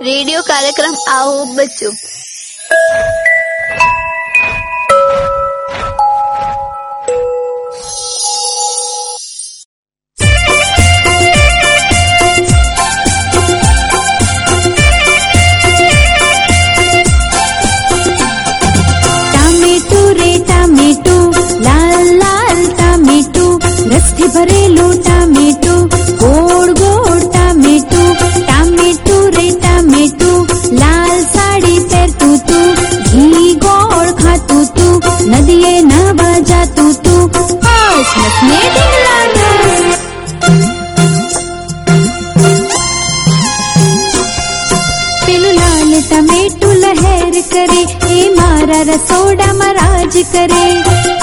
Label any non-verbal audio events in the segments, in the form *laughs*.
Radio કાર્યક્રમ આવો બચ્ચો ટામેટું રે ટામેટું લાલ લાલ ટામેટું કરે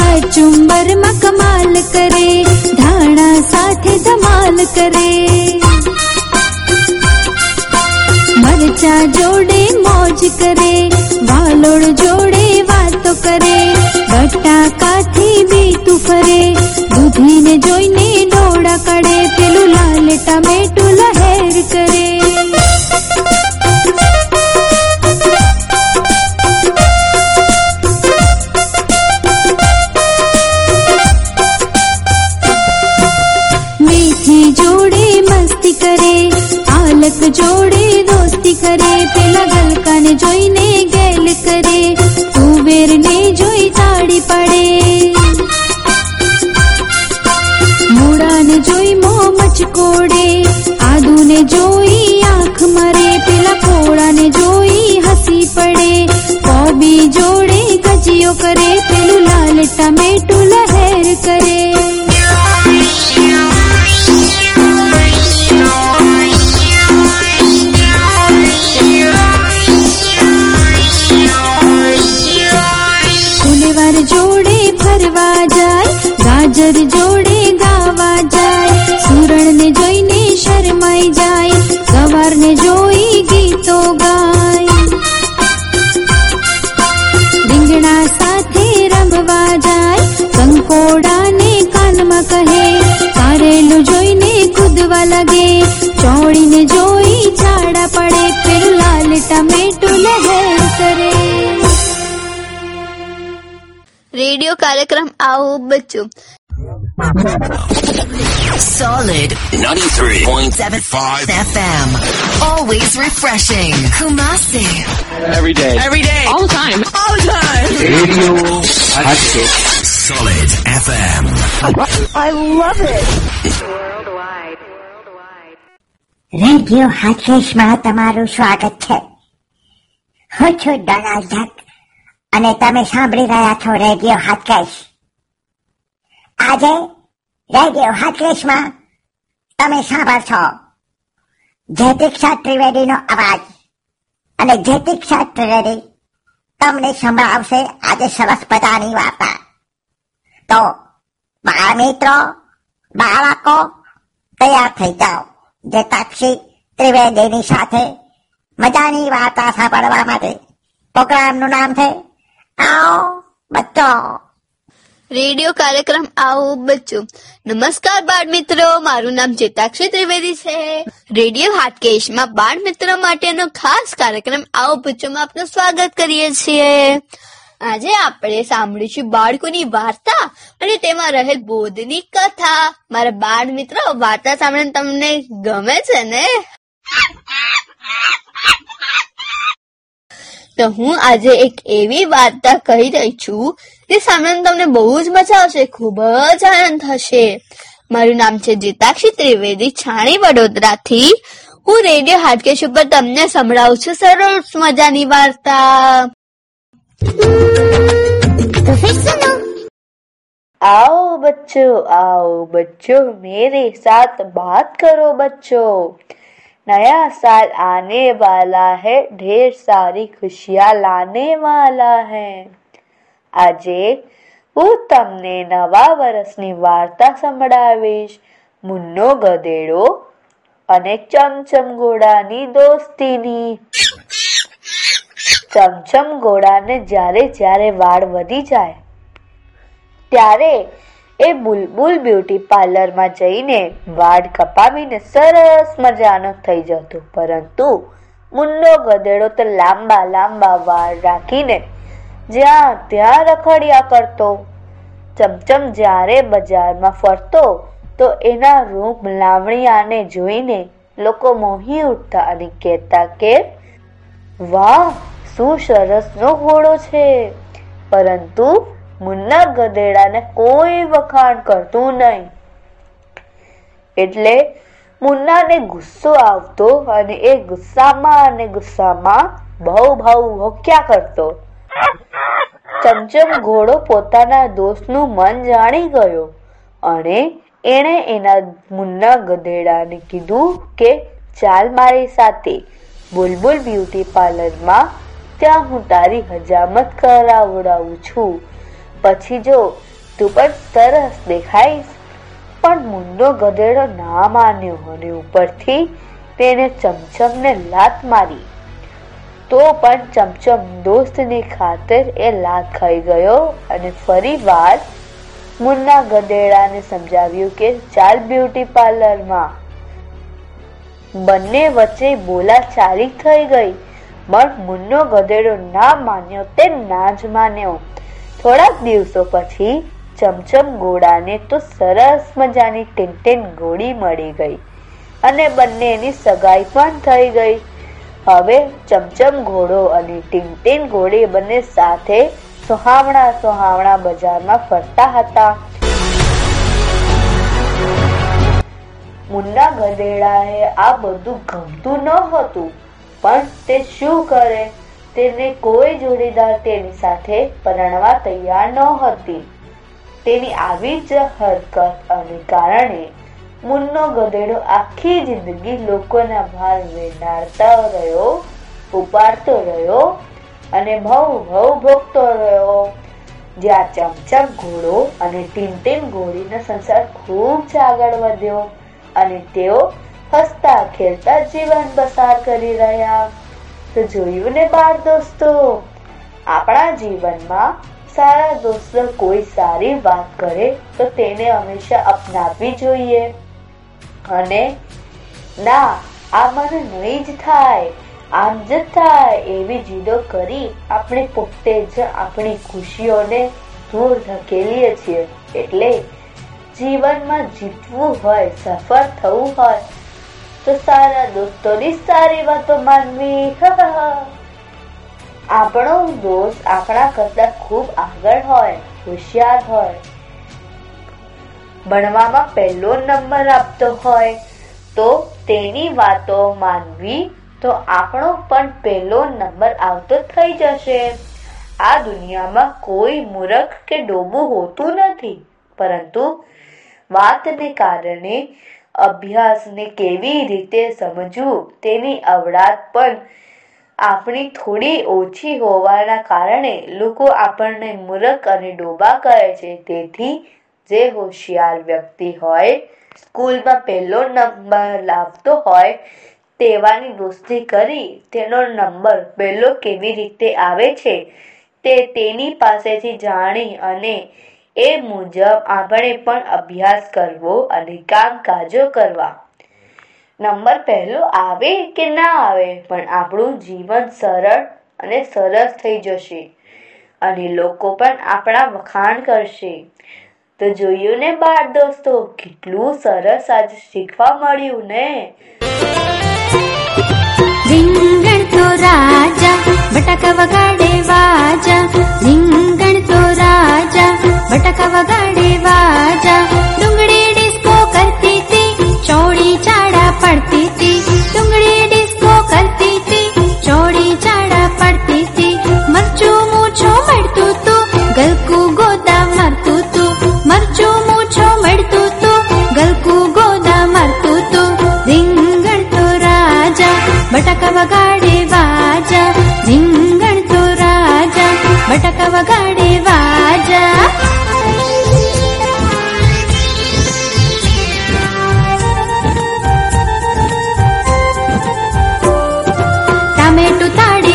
આ ચુંબરમાં કમાલ કરે ધાણા સાથે ધમાલ કરે મરચા જોડે મોજ કરે વાલોડ જોડે વાતો કરે બટાકાથી બીતું ફરે દૂધીને જોઈને ડોળા જોડે દોસ્તી કરે પેલા ગલકાને જોઈને ગેલ કરે તુવેરને જોઈ તાળી પડે મૂળાને જોઈ મો મચકોડે આદુને જોઈ આંખ મારે પેલા કોળાને જોઈ હસી પડે કોબી જોડે ગજીયો કરે પેલું લાલ ટમેટું કૂદવા લાગે ચોળીને જોઈ ઝાડા પડે પેલું લાલ ટમેટું લહેર કરે રેડિયો કાર્યક્રમ આવો બચ્ચો Solid 93.75 FM. Always refreshing. Kumasi. Every day. Every day. All the time. All the time. Radio Hatchet. Solid FM. *laughs* Radio હાથેશમાં તમારું સ્વાગત છે. હું છું ડોનાલ્ડ ડક અને તમે સાંભળી રહ્યા છો રેડિયો હાથકેશ આજે રેડિયો હાથકેશમાં તમે સાંભળશો જયતિક્ષા ત્રિવેદીનો અવાજ અને જયતિક્ષા ત્રિવેદી તમને સંભળાવશે આજે સરસ મજાની વાર્તા. તો, બાળ મિત્રો, બાળકો, તૈયાર થઈ જાઓ. જે તાક્ષી ત્રિવેદીની સાથે મજાની વાર્તા સાંભળવા માટે પ્રોગ્રામનું નામ છે, આવો બચ્ચો રેડિયો કાર્યક્રમ આવો બચ્ચો નમસ્કાર બાળ મિત્રો, મારું નામ ચેતાક્ષી ત્રિવેદી છે. રેડિયો હાટકેશમાં બાળ મિત્રો માટેનો ખાસ કાર્યક્રમ આવો બચ્ચોમાં આપનું સ્વાગત કરીએ છીએ. આજે આપણે સાંભળીશું બાળકોની વાર્તા અને તેમાં રહેલ બોધની કથા. મારા બાળ મિત્રો, વાર્તા સાંભળીને તમને ગમે છે ને? તો હું આજે એક એવી વાર્તા કહી રહી છું જે સાંભળીને તમને બહુ જ મજા આવશે, ખૂબ જ આનંદ થશે. મારું નામ છે જીતાક્ષી ત્રિવેદી છાણી વડોદરાથી. હું રેડિયો હાટકેશ ઉપર તમને સંભળાવું છું સરસ મજાની વાર્તા. તો ફિર સુનો आओ बच्चों आओ बच्चों मेरे साथ बात करो बच्चों नया साल आने वाला है ढेर सारी खुशियां लाने वाला है આજે હું તમને નવા વર્ષની વાર્તા સંભળાવીશ મુન્નો ગધેડો અને ચમચમ ઘોડાની દોસ્તીની ચમચમ ઘોડાને જ્યારે જ્યારે વાળ વધી જાય, ત્યારે એ બુલબુલ બ્યુટી પાર્લરમાં જઈને વાળ કપાવીને સરસ મજાનો થઈ જતો. પરંતુ મુન્નો ગધેડો તો લાંબા લાંબા વાળ રાખીને જ્યાં ત્યાં રખડ્યા કરતો. ચમચમ જ્યારે બજારમાં ફરતો, તો એના રૂપ લાવણિયાને જોઈને લોકો મોહી ઉઠતા અને કહેતા કે, વાહ શું સરસનો ઘોડો છે. પરંતુ મુન્ના ગધેડાને કોઈ વખાણ કરતું નહીં. એટલે મુન્નાને ગુસ્સો આવતો અને એ ગુસ્સામાં અને ગુસ્સામાં ભાવ ભાવ હોક્યા કરતો. ચમચમ ઘોડો પોતાના દોસ્તનું મન જાણી ગયો અને એણે એના મુન્ના ગધેડાને કીધું કે ચાલ મારી સાથે, બુલબુલ બ્યુટી પાર્લરમાં ત્યાં હું તારી હજામત કરાવડાવું છું. પછી જો તું પણ સરસ દેખાઈશ. પણ મુન્નો ગધેડો ના માન્યો અને ઉપરથી તેને ચમચમને લાત મારી. તો પણ ચમચમ દોસ્તની ખાતર એ લાત ખાઈ ગયો અને ફરી વાર મુન્ના ગધેડાને સમજાવ્યું કે ચાલ બ્યુટી પાર્લરમાં. બંને વચ્ચે બોલાચાલી થઈ ગઈ. પણ મુન્નો ગધેડો ના માન્યો તે ના જ માન્યો. થોડાક દિવસો પછી ચમચમ ઘોડાને તો સરસ મજાની ટીનટીન ઘોડી મળી ગઈ અને બંનેની સગાઈ પણ થઈ ગઈ. હવે ચમચમ ઘોડો અને ટીનટીન ઘોડી બંને સાથે સુહાવણા સુહાવણા બજારમાં ફરતા હતા. મુન્ના ગધેડાએ આ બધું ગમતું ન હતું. પણ તે શું કરે? તેને કોઈ જોડીદાર તેની સાથે પરણવા તૈયાર ન હતી. તેની આવી જ હરકત અને કારણે મુન્નો ગધેડો આખી જિંદગી લોકોના ભાર વેડાડતો રહ્યો, ઉપાડતો રહ્યો અને ભવ ભવ ભોગતો રહ્યો. જ્યાં ચમચમ ઘોડો અને ટીનટીન ઘોડીનો સંસાર ખૂબ જ આગળ વધ્યો અને તેઓ હસતા ખેલતા જીવન પસાર કરી રહ્યા. તો જોયું ને બાળ દોસ્તો? આપણા જીવનમાં સારા દોસ્તો કોઈ સારી વાત કરે તો તેને હંમેશા અપનાવવી જોઈએ. અને ના, આ મને નહીં જ થાય. આમ જ થાય એવી જીદો કરી આપણે પોતે જ આપણી ખુશીઓને દૂર ધકેલીએ છીએ. એટલે જીવનમાં જીતવું હોય, સફળ થવું હોય તો સારા દોસ્તોની સારી વાતો માનવી આપણો દોસ્ત આપણા કરતા ખૂબ આગળ હોય, હોશિયાર હોય. ભણવામાં પહેલો નંબર આપતો હોય, તો તેની વાતો માનવી, તો આપણો પણ પહેલો નંબર આવતો થઈ જશે. આ દુનિયામાં કોઈ મૂર્ખ કે ડોબું હોતું નથી, પરંતુ વાતને કારણે અભ્યાસને કેવી રીતે સમજવું તેની અવડાત પણ આપણી થોડી ઓછી હોવાના કારણે લોકો આપણને મૂરખ અને ડોબા કહે છે. તેથી જે હોશિયાર વ્યક્તિ હોય, સ્કૂલમાં પહેલો નંબર લાવતો હોય, તેવાની દોસ્તી કરી તેનો નંબર પહેલો કેવી રીતે આવે છે તે તેની પાસેથી જાણી અને એ મુજબ આપણે પણ અભ્યાસ કરવો અને કામકાજો કરવા. નંબર પહેલો, આવે કે ના આવે? પણ આપણું જીવન સરળ અને સરસ થઈ જશે. અને લોકો પણ આપણા વખાણ કરશે. તો જોયું ને બાળ દોસ્તો, કેટલું સરસ આજે શીખવા મળ્યું ને? રાજા बटक वगा गणतो राजा बटक डिस्को करती ती चौरी चारा पडति ती डुङ्गी વગાડે વાજા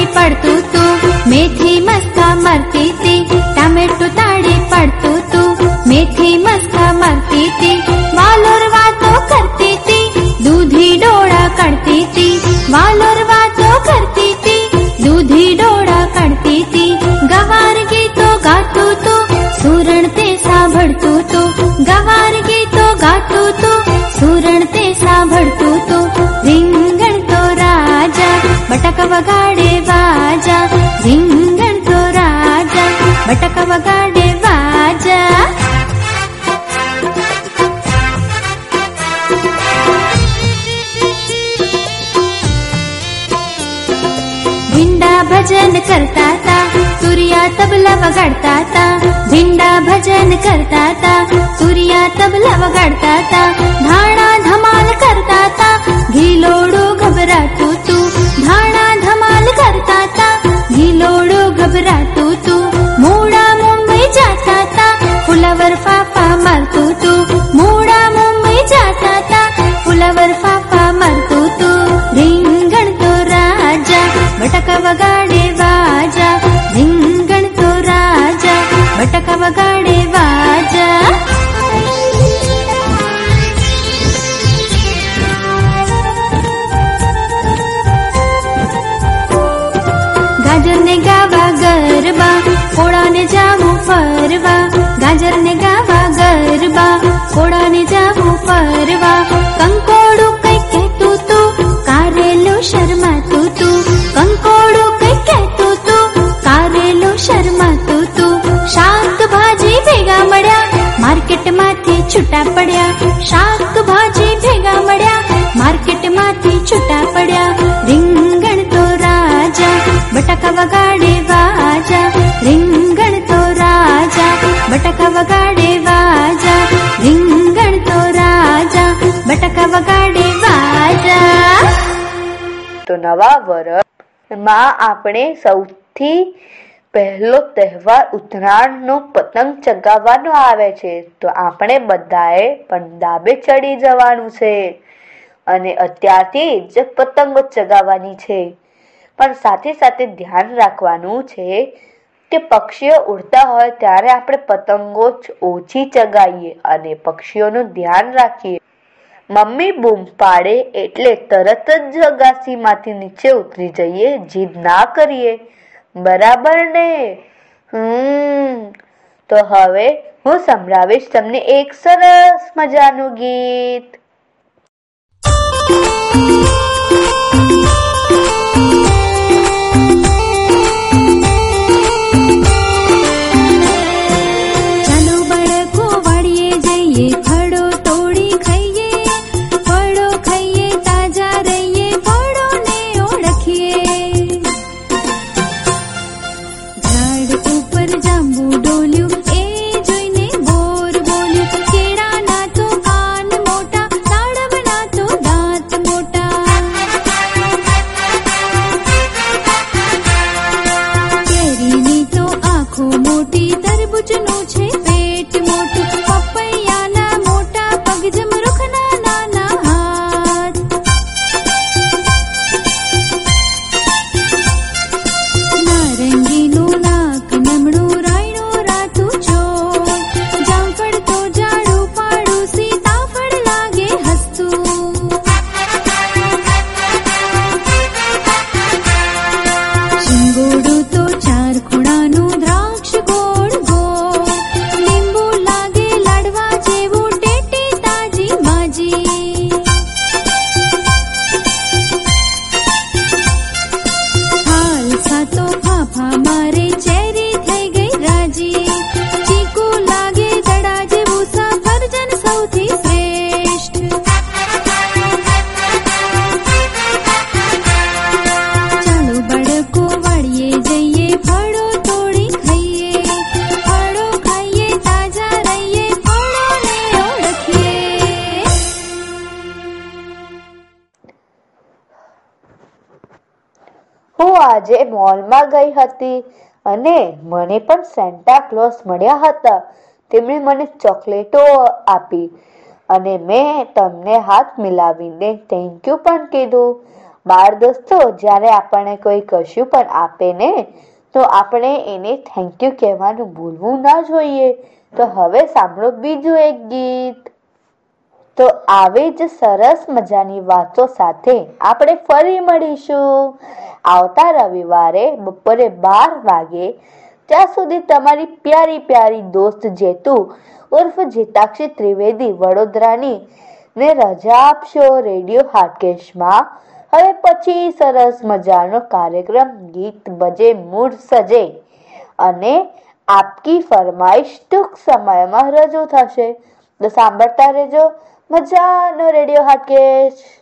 પડતું તું મેથી મસ્કા મરતી તી ટામેટું તાળી પડતું તું મેથી મસ્કા મરતી તી करता ता सूर्या तबला सूर्य तबलगता तिण्डा भजन करता ता सूर्या कर्ता तूर्या तबल गडता ताणा धमन कर्ता ती लोडो तू। ગરબા કોળાને જાવું ફરવા. ગાજર ને ગાવા ગરબા કોળાને જાવું ફરવા. કંકોડું કઈ કહેતું તું, કારેલું શરમાતું તું. કંકોડું કઈ કહેતું તું, કારેલું શરમાતું તું. શાકભાજી ભેગા મળ્યા, માર્કેટમાંથી છૂટા પડ્યા. શાકભાજી ભેગા મળ્યા, માર્કેટમાંથી છૂટા પડ્યા. નવા વર્ષમાં આપણે સૌથી પહેલો તહેવાર ઉત્તરાયણનો પતંગ ચગાવવાનો આવે છે. તો આપણે બધાએ પણ ડાબે ચડી જવાનું છે. અને અત્યારથી જ પતંગો ચગાવવાની છે. પણ સાથે સાથે ધ્યાન રાખવાનું છે કે પક્ષીઓ ઉડતા હોય ત્યારે આપણે પતંગો ઓછી ચગાવીએ અને પક્ષીઓનું ધ્યાન રાખીએ. મમ્મી બૂમ પાડે એટલે તરત જ અગાસીમાંથી નીચે ઉતરી જઈએ, જીદ ના કરીએ. બરાબર ને? હમ. તો હવે હું સંભળાવીશ તમને એક સરસ મજાનું ગીત. આજે મોલમાં ગઈ હતી અને મને પણ સેન્ટા ક્લોઝ મળ્યા હતા. તેમણે મને ચોકલેટો આપી અને મેં તમને હાથ મિલાવીને થેન્ક યુ પણ કીધું. બાળ દોસ્તો, જ્યારે આપણને કોઈ કશું પણ આપે ને, તો આપણે એને થેન્ક યુ કહેવાનું ભૂલવું ના જોઈએ. તો હવે સાંભળો બીજું એક ગીત. તો આવી જ સરસ મજાની વાતો સાથે આપણે ફરી મળીશું. આવતા રવિવારે બપોરે બાર વાગે ત્યાં સુધી તમારી પ્યારી પ્યારી દોસ્ત જેતુ ઉર્ફ જીતાક્ષી ત્રિવેદી વડોદરાની ને રજા આપશો રેડિયો હાટકેશમાં. હવે પછી સરસ મજાનો કાર્યક્રમ ગીત બજે, મૂડ સજે અને આપકી ફરમાઈશ ટૂંક સમયમાં રજૂ થશે. તો સાંભળતા રહેજો. મજાનો રેડિયો હાટકેશ